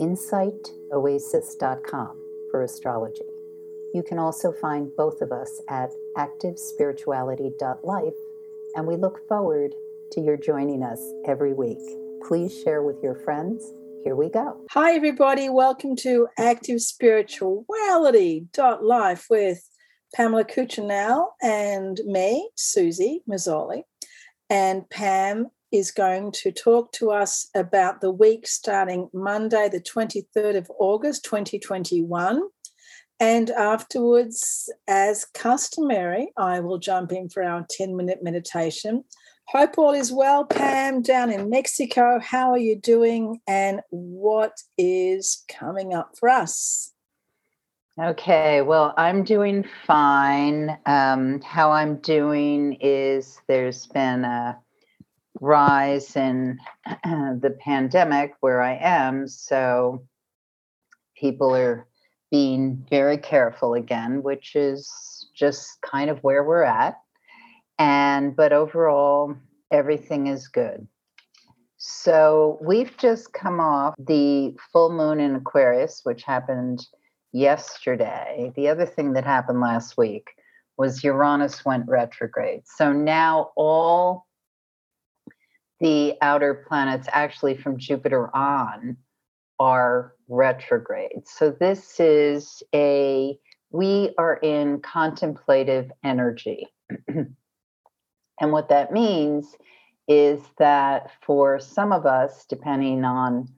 insightoasis.com for astrology. You can also find both of us at activespirituality.life, and we look forward to your joining us every week. Please share with your friends. Here we go. Hi, everybody. Welcome to Active Spirituality.life with Pamela Cuccinell and me, Susie Mazzoli. And Pam is going to talk to us about the week starting Monday, the 23rd of August, 2021. And afterwards, as customary, I will jump in for our 10 minute meditation. Hope all is well, Pam, down in Mexico. How are you doing? And what is coming up for us? Okay, well, I'm doing fine. Um, how I'm doing is there's been a rise in the pandemic where I am. So people are being very careful again, which is just kind of where we're at. And, but overall, everything is good. So we've just come off the full moon in Aquarius, which happened yesterday. The other thing that happened last week was Uranus went retrograde. So now all the outer planets, actually from Jupiter on, are retrograde. So this is a, we are in contemplative energy. and what that means is that for some of us, depending on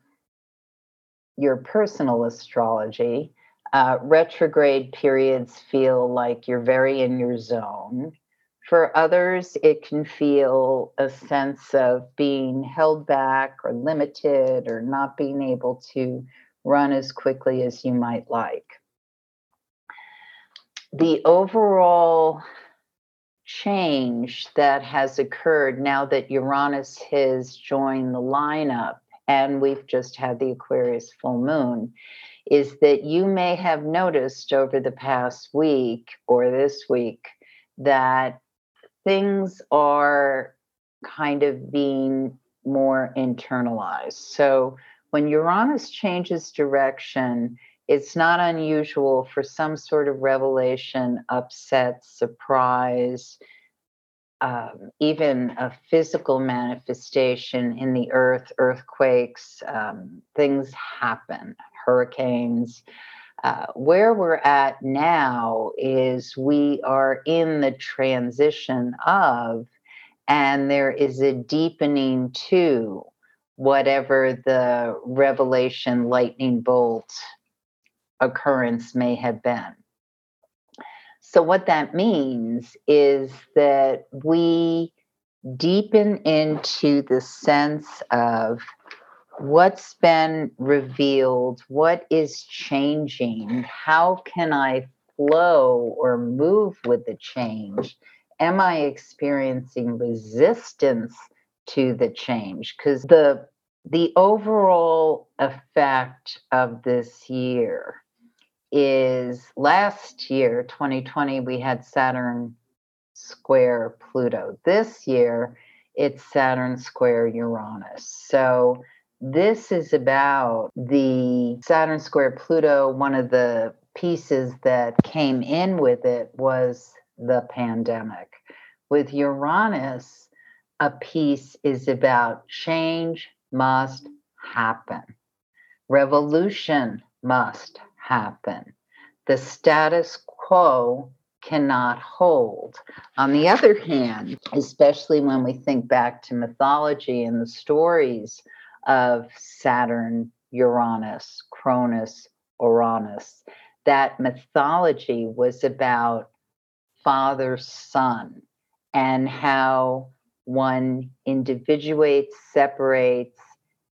your personal astrology, uh, retrograde periods feel like you're very in your zone. For others, it can feel a sense of being held back or limited or not being able to run as quickly as you might like. The overall change that has occurred now that Uranus has joined the lineup and we've just had the Aquarius full moon is that you may have noticed over the past week or this week that things are kind of being more internalized. So when Uranus changes direction, it's not unusual for some sort of revelation, upset, surprise, um, even a physical manifestation in the earth, earthquakes, um, things happen, hurricanes. Uh, where we're at now is we are in the transition of, and there is a deepening to whatever the revelation lightning bolt occurrence may have been. So, what that means is that we deepen into the sense of what's been revealed, what is changing, how can I flow or move with the change? Am I experiencing resistance to the change? Because the the overall effect of this year is last year 2020 we had saturn square pluto this year it's saturn square uranus so this is about the Saturn square Pluto. One of the pieces that came in with it was the pandemic. With Uranus, a piece is about change must happen, revolution must happen. The status quo cannot hold. On the other hand, especially when we think back to mythology and the stories of Saturn, Uranus, Cronus, Uranus. That mythology was about father son and how one individuates, separates,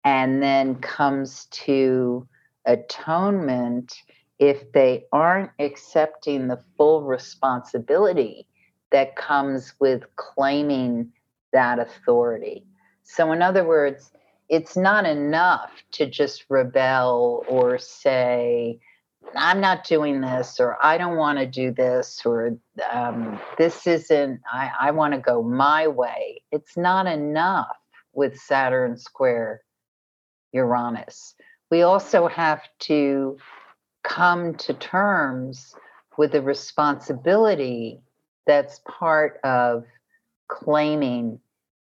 and then comes to atonement if they aren't accepting the full responsibility that comes with claiming that authority. So, in other words, it's not enough to just rebel or say, I'm not doing this, or I don't want to do this, or um, this isn't, I, I want to go my way. It's not enough with Saturn square Uranus. We also have to come to terms with the responsibility that's part of claiming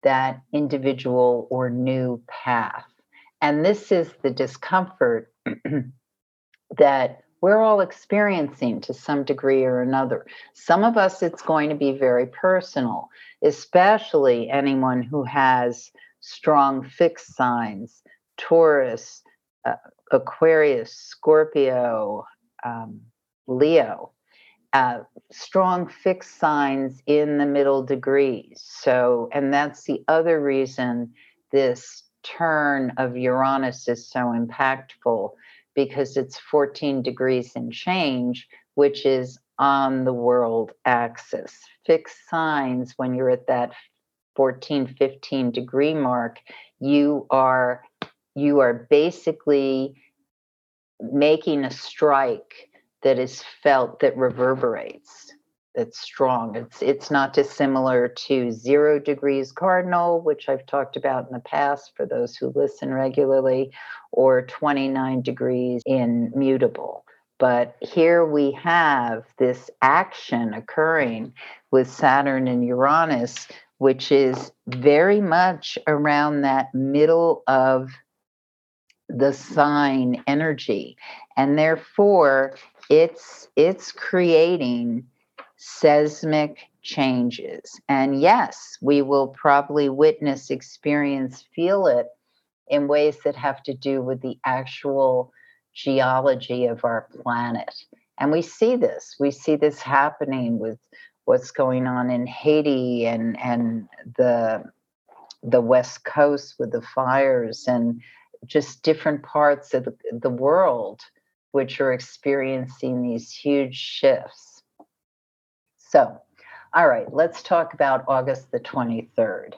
that individual or new path. And this is the discomfort that we're all experiencing to some degree or another. Some of us, it's going to be very personal, especially anyone who has strong fixed signs, Taurus, uh, Aquarius, Scorpio, um, Leo uh, strong fixed signs in the middle degrees. So, and that's the other reason this turn of Uranus is so impactful because it's 14 degrees and change, which is on the world axis. Fixed signs, when you're at that 14, 15 degree mark, you are you are basically making a strike that is felt that reverberates that's strong. It's it's not dissimilar to zero degrees cardinal which i've talked about in the past for those who listen regularly or 29 degrees in mutable but here we have this action occurring with saturn and uranus which is very much around that middle of the sign energy. And therefore it's it's creating seismic changes. And yes we will probably witness experience feel it in ways that have to do with the actual geology of our planet. And we see this. We see this happening with what's going on in Haiti and and the the west coast with the fires and just different parts of the, the world which are experiencing these huge shifts. So, all right, let's talk about August the 23rd.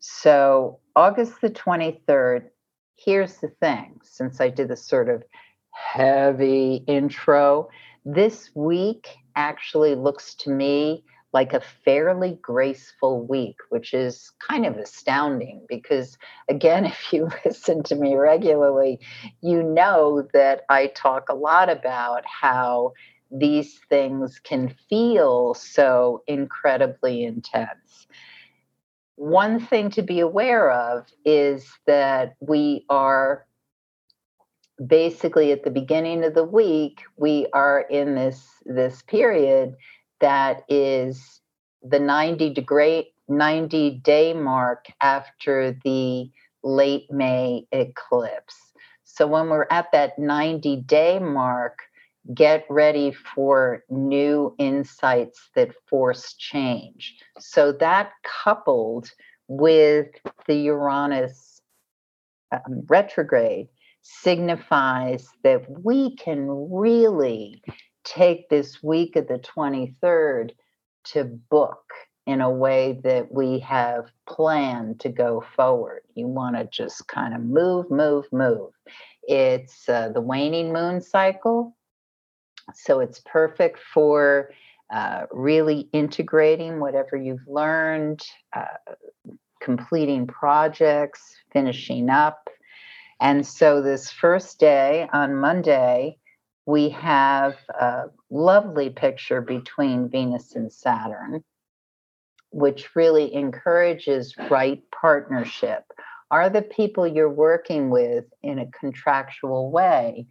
So, August the 23rd, here's the thing since I did this sort of heavy intro, this week actually looks to me like a fairly graceful week, which is kind of astounding because, again, if you listen to me regularly, you know that I talk a lot about how these things can feel so incredibly intense. One thing to be aware of is that we are basically at the beginning of the week we are in this this period that is the 90 degree 90 day mark after the late May eclipse. So when we're at that 90 day mark, get ready for new insights that force change. So that coupled with the Uranus um, retrograde signifies that we can really take this week of the 23rd to book in a way that we have planned to go forward. You want to just kind of move, move, move. It's uh, the waning moon cycle. So it's perfect for uh, really integrating whatever you've learned, uh, completing projects, finishing up. And so this first day on Monday, we have a lovely picture between Venus and Saturn, which really encourages right partnership. Are the people you're working with in a contractual way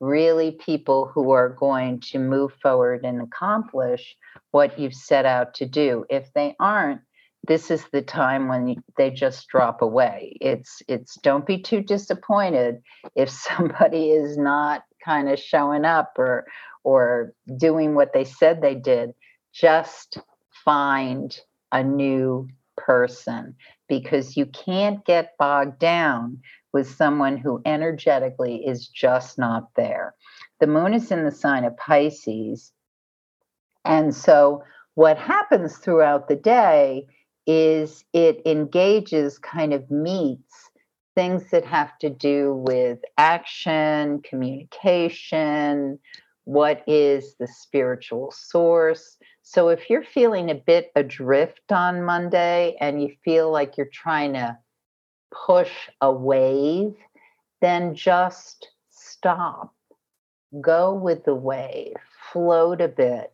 really people who are going to move forward and accomplish what you've set out to do? If they aren't, this is the time when they just drop away. It's it's don't be too disappointed if somebody is not kind of showing up or or doing what they said they did just find a new person because you can't get bogged down with someone who energetically is just not there. The moon is in the sign of Pisces. And so, what happens throughout the day is it engages, kind of meets things that have to do with action, communication, what is the spiritual source. So, if you're feeling a bit adrift on Monday and you feel like you're trying to push a wave, then just stop. Go with the wave, float a bit.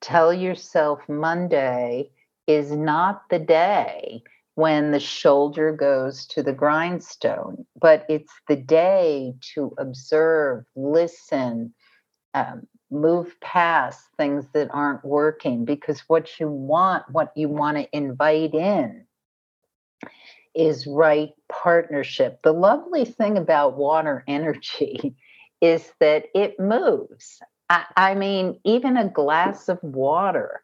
Tell yourself Monday is not the day when the shoulder goes to the grindstone, but it's the day to observe, listen, um, move past things that aren't working because what you want, what you want to invite in is right partnership. The lovely thing about water energy is that it moves. I, I, mean, even a glass of water,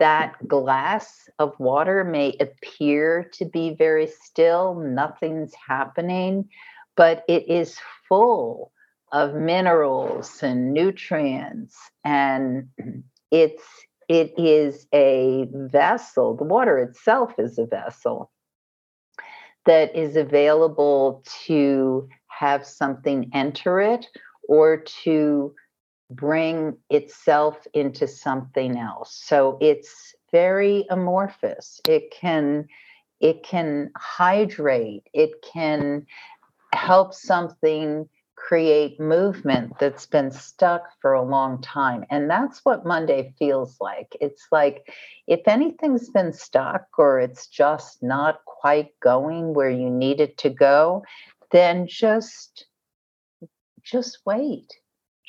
that glass of water may appear to be very still, nothing's happening, but it is full of minerals and nutrients and it's it is a vessel the water itself is a vessel that is available to have something enter it or to bring itself into something else so it's very amorphous it can it can hydrate it can help something create movement that's been stuck for a long time. And that's what Monday feels like. It's like if anything's been stuck or it's just not quite going where you need it to go, then just just wait.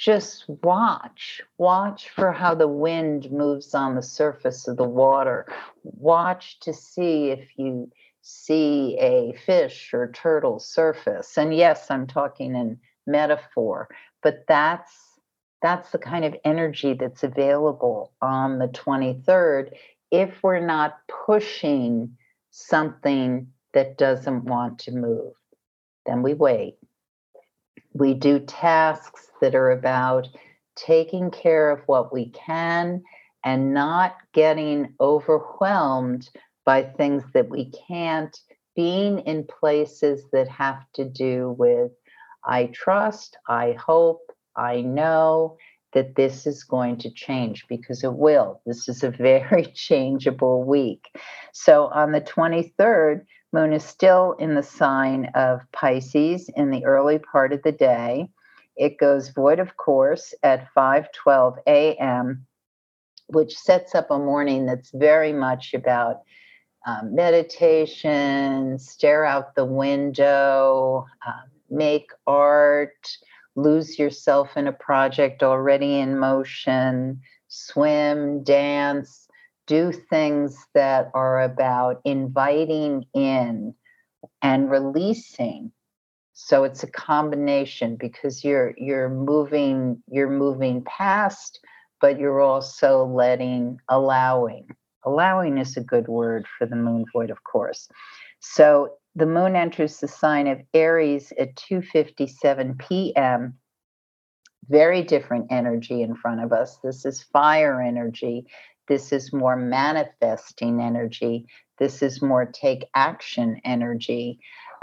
Just watch. Watch for how the wind moves on the surface of the water. Watch to see if you see a fish or turtle surface. And yes, I'm talking in metaphor, but that's that's the kind of energy that's available on the 23rd if we're not pushing something that doesn't want to move. Then we wait. We do tasks that are about taking care of what we can and not getting overwhelmed by things that we can't, being in places that have to do with I trust, I hope, I know that this is going to change because it will. This is a very changeable week. So on the 23rd, Moon is still in the sign of Pisces in the early part of the day. It goes void of course at 5:12 a.m., which sets up a morning that's very much about um, meditation, stare out the window, um, make art, lose yourself in a project already in motion, swim, dance, do things that are about inviting in and releasing so it's a combination because you're you're moving you're moving past but you're also letting allowing allowing is a good word for the moon void of course so the moon enters the sign of Aries at 2:57 p.m. Very different energy in front of us. This is fire energy. This is more manifesting energy. This is more take action energy.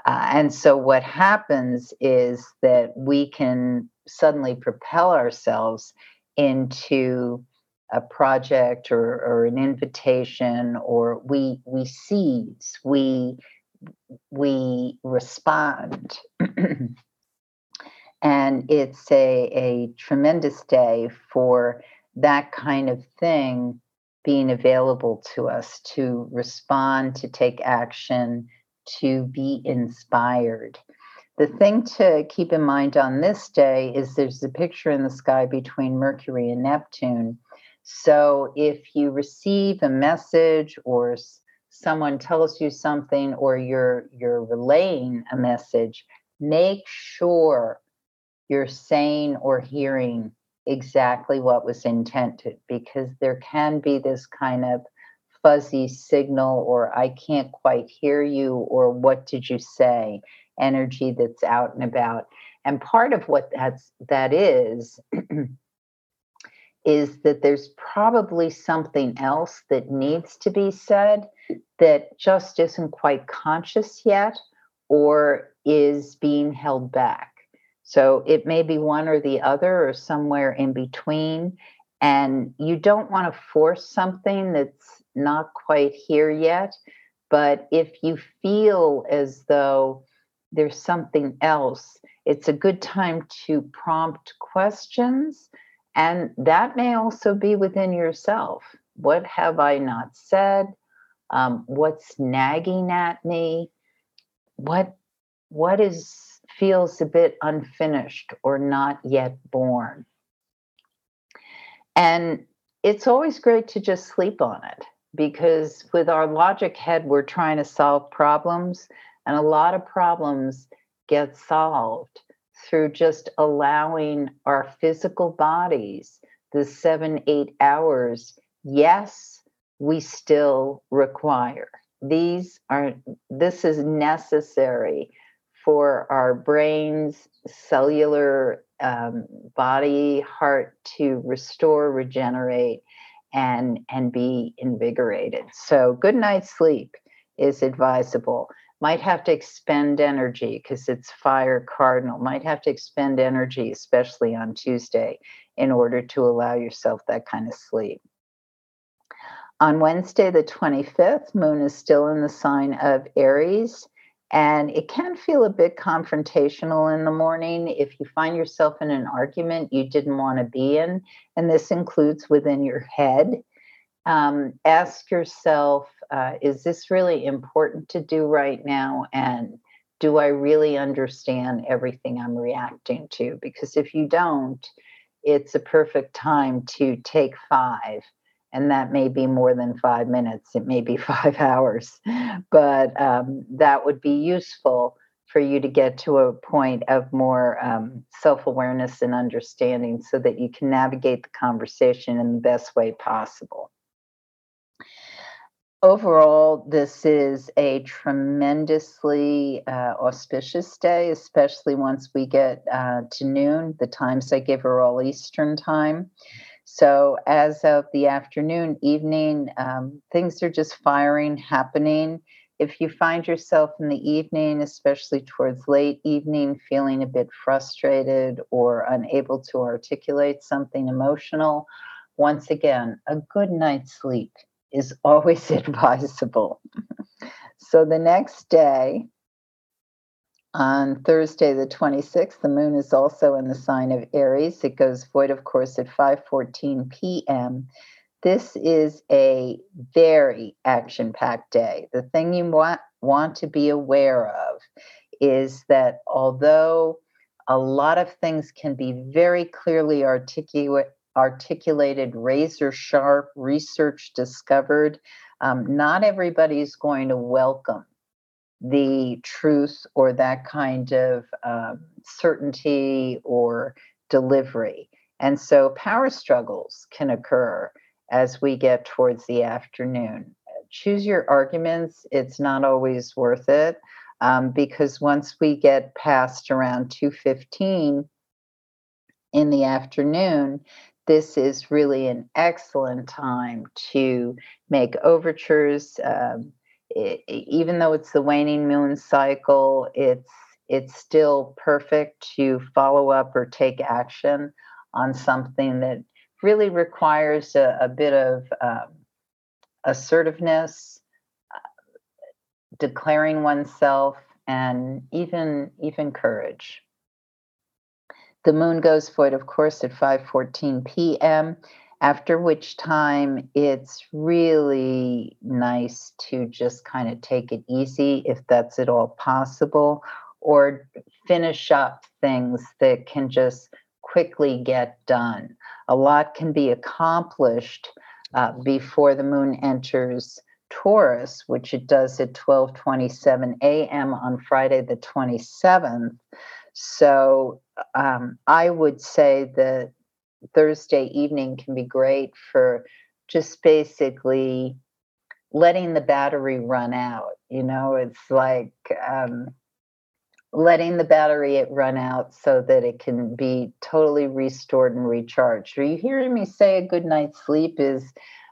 Uh, and so, what happens is that we can suddenly propel ourselves into a project or, or an invitation, or we we seize, we we respond. and it's a, a tremendous day for that kind of thing being available to us to respond, to take action, to be inspired. The thing to keep in mind on this day is there's a picture in the sky between Mercury and Neptune. So if you receive a message or someone tells you something or you're you're relaying a message make sure you're saying or hearing exactly what was intended because there can be this kind of fuzzy signal or i can't quite hear you or what did you say energy that's out and about. And part of what that's that is is that there's probably something else that needs to be said that just isn't quite conscious yet or is being held back. So it may be one or the other or somewhere in between. And you don't want to force something that's not quite here yet. But if you feel as though there's something else, it's a good time to prompt questions. And that may also be within yourself. What have I not said? Um, what's nagging at me? What what is feels a bit unfinished or not yet born? And it's always great to just sleep on it because with our logic head, we're trying to solve problems, and a lot of problems get solved through just allowing our physical bodies the seven, eight hours. Yes, we still require. These are, this is necessary for our brains, cellular um, body, heart to restore, regenerate, and and be invigorated. So good night's sleep is advisable. Might have to expend energy because it's fire cardinal. Might have to expend energy, especially on Tuesday, in order to allow yourself that kind of sleep. On Wednesday, the 25th, moon is still in the sign of Aries and it can feel a bit confrontational in the morning if you find yourself in an argument you didn't want to be in. And this includes within your head. Um, ask yourself uh, is this really important to do right now? And do I really understand everything I'm reacting to? Because if you don't, it's a perfect time to take five and that may be more than five minutes it may be five hours but um, that would be useful for you to get to a point of more um, self-awareness and understanding so that you can navigate the conversation in the best way possible. Overall this is a tremendously uh, auspicious day especially once we get uh, to noon the times i give are all eastern time so, as of the afternoon, evening, um, things are just firing, happening. If you find yourself in the evening, especially towards late evening, feeling a bit frustrated or unable to articulate something emotional, once again, a good night's sleep is always advisable. so, the next day, on Thursday, the 26th, the moon is also in the sign of Aries. It goes void, of course, at 5:14 p.m. This is a very action-packed day. The thing you want want to be aware of is that although a lot of things can be very clearly articulate, articulated, razor sharp, research discovered, um, not is going to welcome the truth or that kind of um, certainty or delivery. And so power struggles can occur as we get towards the afternoon. Choose your arguments, it's not always worth it. Um, because once we get past around 2.15 in the afternoon this is really an excellent time to make overtures um, it, even though it's the waning moon cycle, it's it's still perfect to follow up or take action on something that really requires a, a bit of um, assertiveness, uh, declaring oneself, and even even courage. The moon goes void, of course, at 5:14 p.m after which time it's really nice to just kind of take it easy if that's at all possible or finish up things that can just quickly get done. A lot can be accomplished uh, before the moon enters taurus which it does at 12.27 a.m on friday the 27th so um, i would say that Thursday evening can be great for just basically letting the battery run out. You know, it's like um, letting the battery run out so that it can be totally restored and recharged. Are you hearing me say a good night's sleep is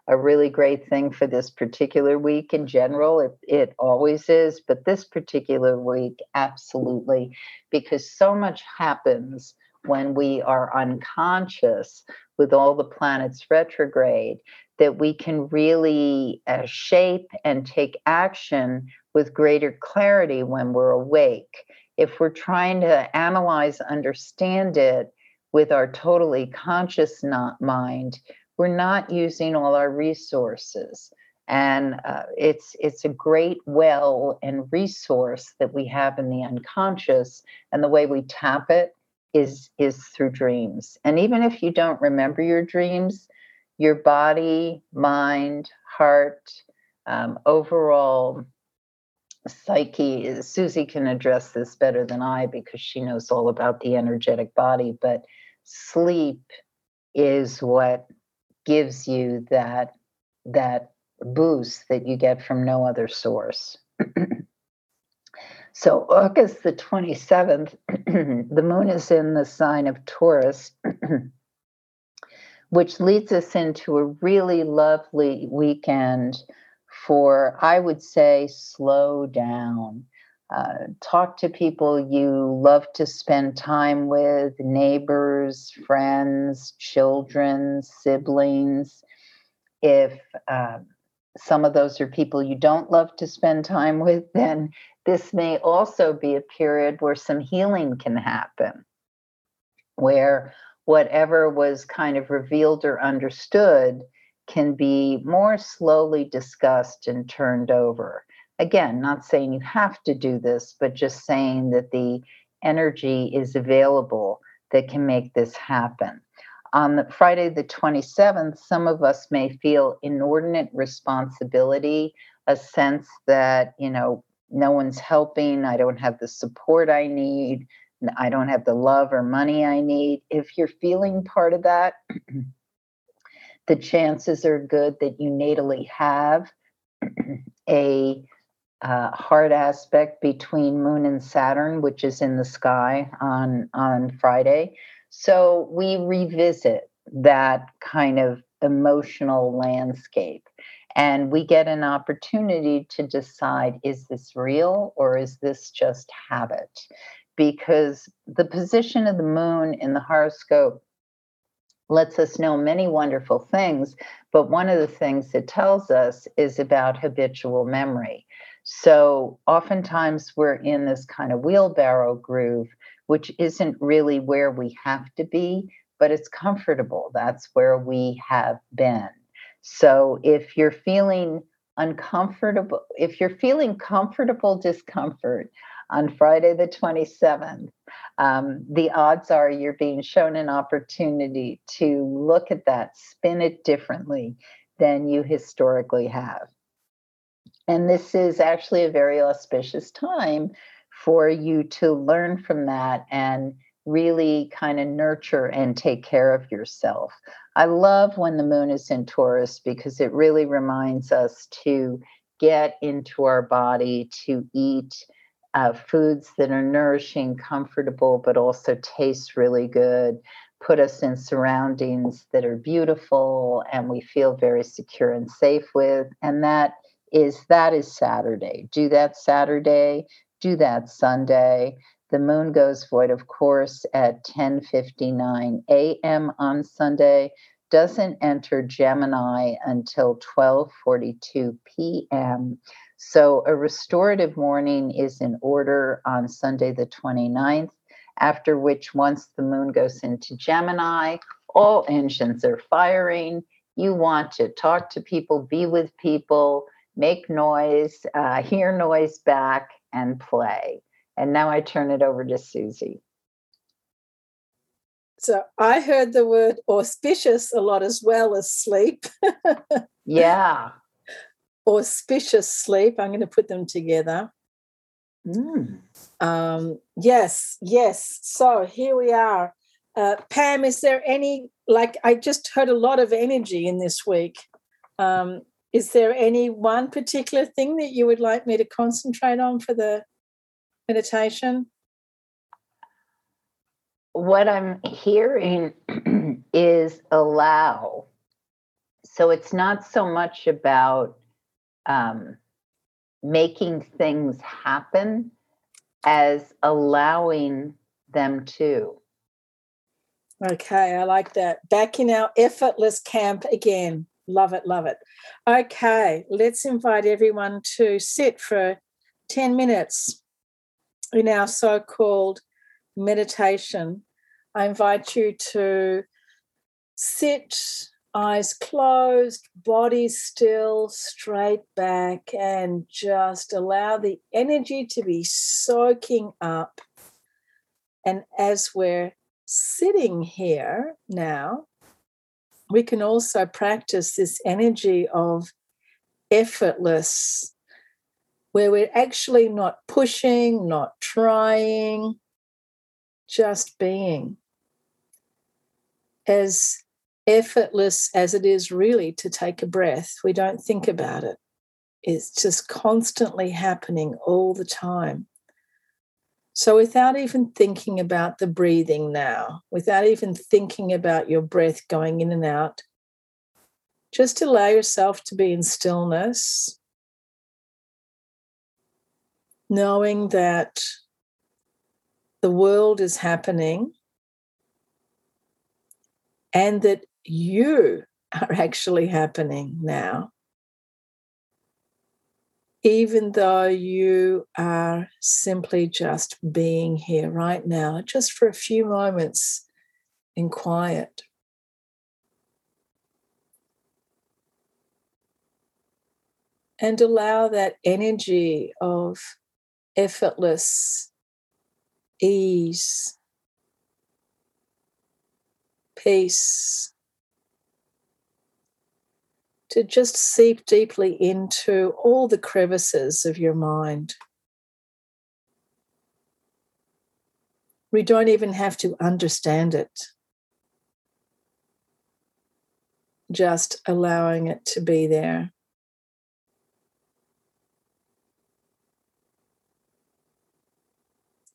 a really great thing for this particular week in general? It, it always is, but this particular week, absolutely, because so much happens when we are unconscious with all the planets retrograde that we can really uh, shape and take action with greater clarity when we're awake. If we're trying to analyze, understand it with our totally conscious not mind, we're not using all our resources. And uh, it's it's a great well and resource that we have in the unconscious, and the way we tap it is is through dreams. And even if you don't remember your dreams, your body, mind, heart, um, overall psyche susie can address this better than i because she knows all about the energetic body but sleep is what gives you that that boost that you get from no other source so august the 27th the moon is in the sign of taurus which leads us into a really lovely weekend for, I would say, slow down. Uh, talk to people you love to spend time with neighbors, friends, children, siblings. If uh, some of those are people you don't love to spend time with, then this may also be a period where some healing can happen, where whatever was kind of revealed or understood can be more slowly discussed and turned over. Again, not saying you have to do this, but just saying that the energy is available that can make this happen. On the Friday the 27th, some of us may feel inordinate responsibility, a sense that, you know, no one's helping, I don't have the support I need, I don't have the love or money I need. If you're feeling part of that, the chances are good that you natally have a uh, hard aspect between Moon and Saturn, which is in the sky on on Friday. So we revisit that kind of emotional landscape, and we get an opportunity to decide: is this real or is this just habit? Because the position of the Moon in the horoscope lets us know many wonderful things. But one of the things it tells us is about habitual memory. So oftentimes we're in this kind of wheelbarrow groove, which isn't really where we have to be, but it's comfortable. That's where we have been. So if you're feeling uncomfortable, if you're feeling comfortable discomfort, on Friday the 27th, um, the odds are you're being shown an opportunity to look at that, spin it differently than you historically have. And this is actually a very auspicious time for you to learn from that and really kind of nurture and take care of yourself. I love when the moon is in Taurus because it really reminds us to get into our body, to eat uh, foods that are nourishing, comfortable, but also taste really good, put us in surroundings that are beautiful and we feel very secure and safe with. And that is that is Saturday. Do that Saturday, do that Sunday. The moon goes void, of course, at 10:59 a.m. on Sunday. Doesn't enter Gemini until 12:42 p.m. So a restorative morning is in order on Sunday, the 29th, after which, once the moon goes into Gemini, all engines are firing. You want to talk to people, be with people, make noise, uh, hear noise back, and play. And now I turn it over to Susie. So I heard the word auspicious a lot as well as sleep. yeah auspicious sleep. I'm going to put them together. Mm. Um, yes, yes. So here we are. Uh, Pam, is there any, like, I just heard a lot of energy in this week. Um, is there any one particular thing that you would like me to concentrate on for the meditation? what I'm hearing is allow. So it's not so much about um, making things happen as allowing them to. Okay, I like that. Back in our effortless camp again. Love it, love it. Okay, let's invite everyone to sit for 10 minutes in our so called meditation. I invite you to sit, eyes closed, body still, straight back, and just allow the energy to be soaking up. And as we're sitting here now, we can also practice this energy of effortless, where we're actually not pushing, not trying, just being. As effortless as it is really to take a breath, we don't think about it. It's just constantly happening all the time. So, without even thinking about the breathing now, without even thinking about your breath going in and out, just allow yourself to be in stillness, knowing that the world is happening and that you are actually happening now even though you are simply just being here right now, just for a few moments in quiet. And allow that energy of effortless ease, peace, to just seep deeply into all the crevices of your mind. We don't even have to understand it. Just allowing it to be there.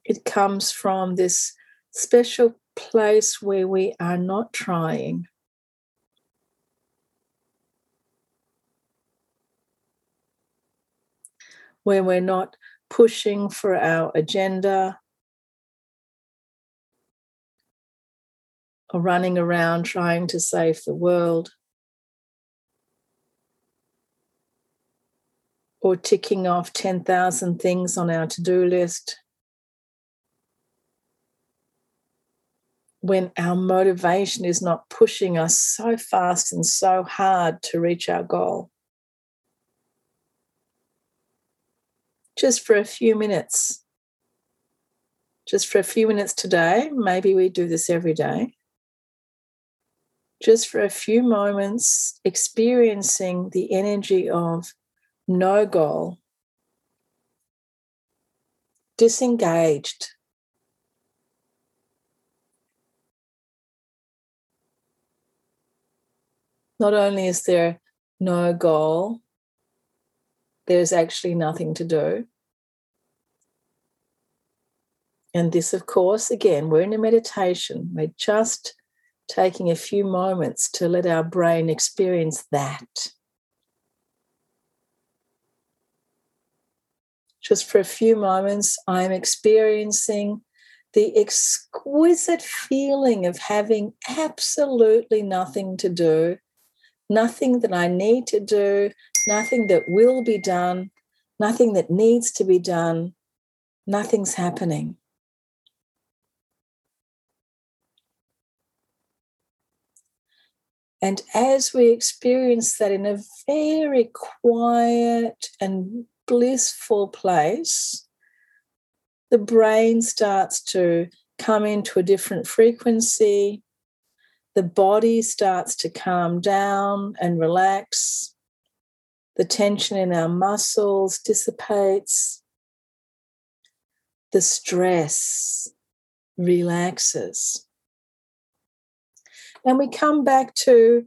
It comes from this special place where we are not trying. Where we're not pushing for our agenda or running around trying to save the world or ticking off 10,000 things on our to do list. When our motivation is not pushing us so fast and so hard to reach our goal. Just for a few minutes. Just for a few minutes today. Maybe we do this every day. Just for a few moments, experiencing the energy of no goal, disengaged. Not only is there no goal, there's actually nothing to do. And this, of course, again, we're in a meditation. We're just taking a few moments to let our brain experience that. Just for a few moments, I'm experiencing the exquisite feeling of having absolutely nothing to do, nothing that I need to do, nothing that will be done, nothing that needs to be done, nothing's happening. And as we experience that in a very quiet and blissful place, the brain starts to come into a different frequency. The body starts to calm down and relax. The tension in our muscles dissipates. The stress relaxes. And we come back to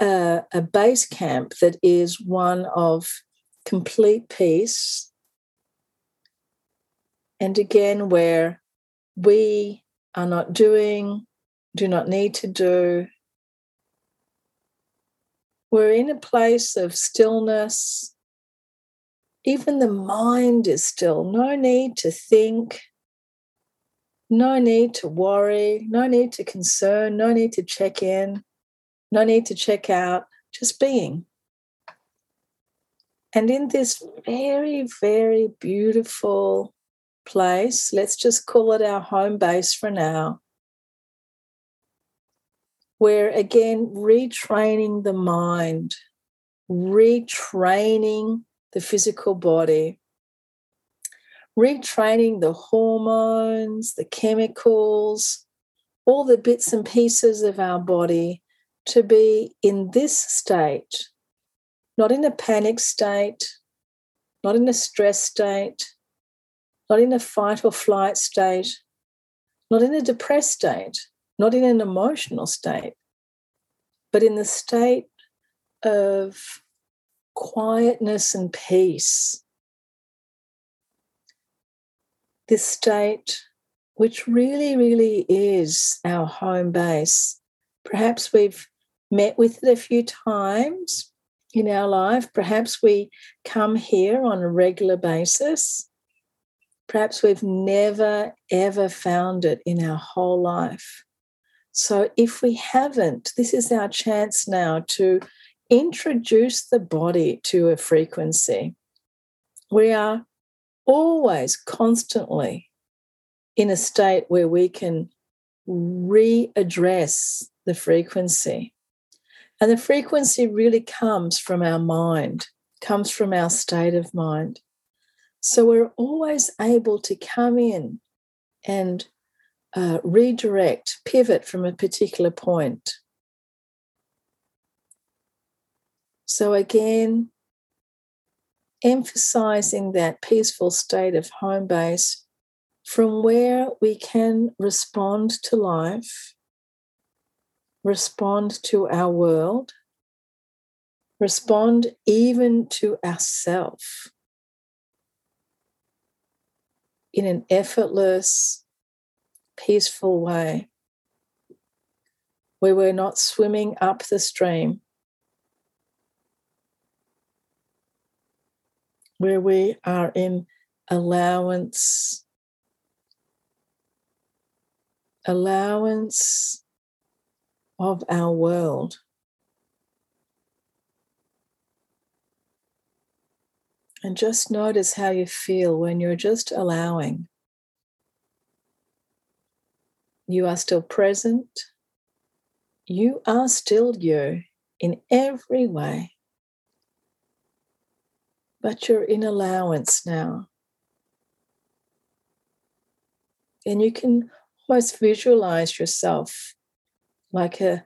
a, a base camp that is one of complete peace. And again, where we are not doing, do not need to do. We're in a place of stillness. Even the mind is still. No need to think. No need to worry. No need to concern. No need to check in. No need to check out. Just being. And in this very, very beautiful place, let's just call it our home base for now, we're again retraining the mind, retraining the physical body, retraining the hormones, the chemicals, all the bits and pieces of our body to be in this state not in a panic state, not in a stress state, not in a fight or flight state, not in a depressed state, not in an emotional state, but in the state of quietness and peace. This state, which really, really is our home base. Perhaps we've met with it a few times, in our life. Perhaps we come here on a regular basis. Perhaps we've never, ever found it in our whole life. So, if we haven't, this is our chance now to introduce the body to a frequency. We are always constantly in a state where we can readdress the frequency. And the frequency really comes from our mind, comes from our state of mind. So we're always able to come in and uh, redirect, pivot from a particular point. So again, emphasizing that peaceful state of home base from where we can respond to life respond to our world, respond even to ourself in an effortless, peaceful way, where we're not swimming up the stream, where we are in allowance. Allowance of our world. And just notice how you feel when you're just allowing. You are still present. You are still you in every way. But you're in allowance now. And you can almost visualize yourself like a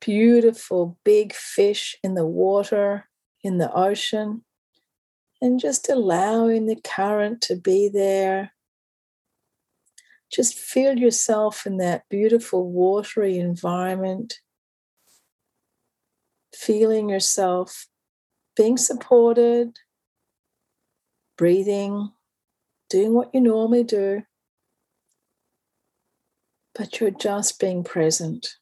beautiful big fish in the water, in the ocean, and just allowing the current to be there. Just feel yourself in that beautiful watery environment, feeling yourself being supported, breathing, doing what you normally do, but you're just being present.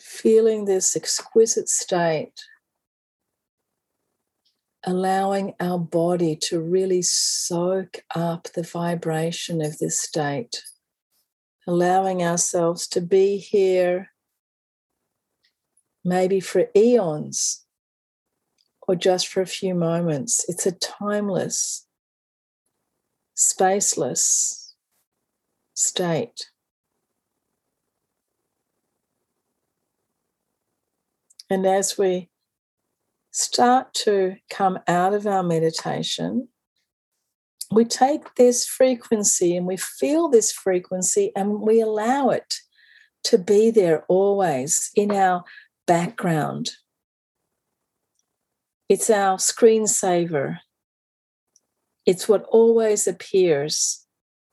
feeling this exquisite state, allowing our body to really soak up the vibration of this state, allowing ourselves to be here maybe for eons or just for a few moments. It's a timeless, spaceless state. And as we start to come out of our meditation, we take this frequency and we feel this frequency and we allow it to be there always in our background. It's our screensaver. It's what always appears.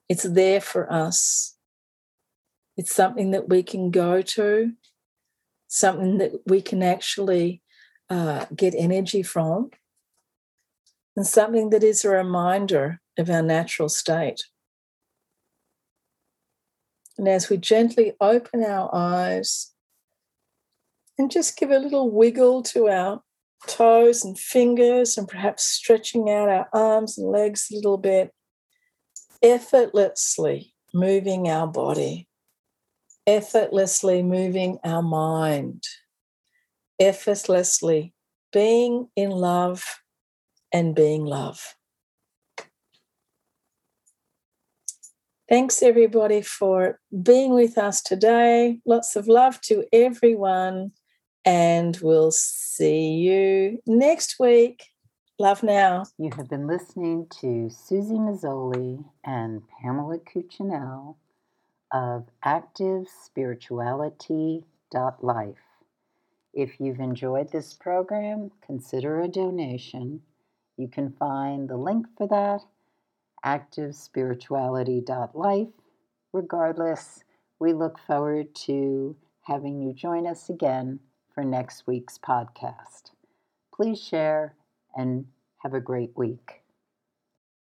It's there for us. It's something that we can go to something that we can actually uh, get energy from. and something that is a reminder of our natural state. And as we gently open our eyes and just give a little wiggle to our toes and fingers, and perhaps stretching out our arms and legs a little bit, effortlessly moving our body, effortlessly moving our mind, effortlessly being in love and being love. Thanks, everybody, for being with us today. Lots of love to everyone, and we'll see you next week. Love now. You have been listening to Susie Mazzoli and Pamela Cuccinell of ActiveSpirituality.life. If you've enjoyed this program, consider a donation. You can find the link for that activespirituality.life. Regardless, we look forward to having you join us again for next week's podcast. Please share and have a great week.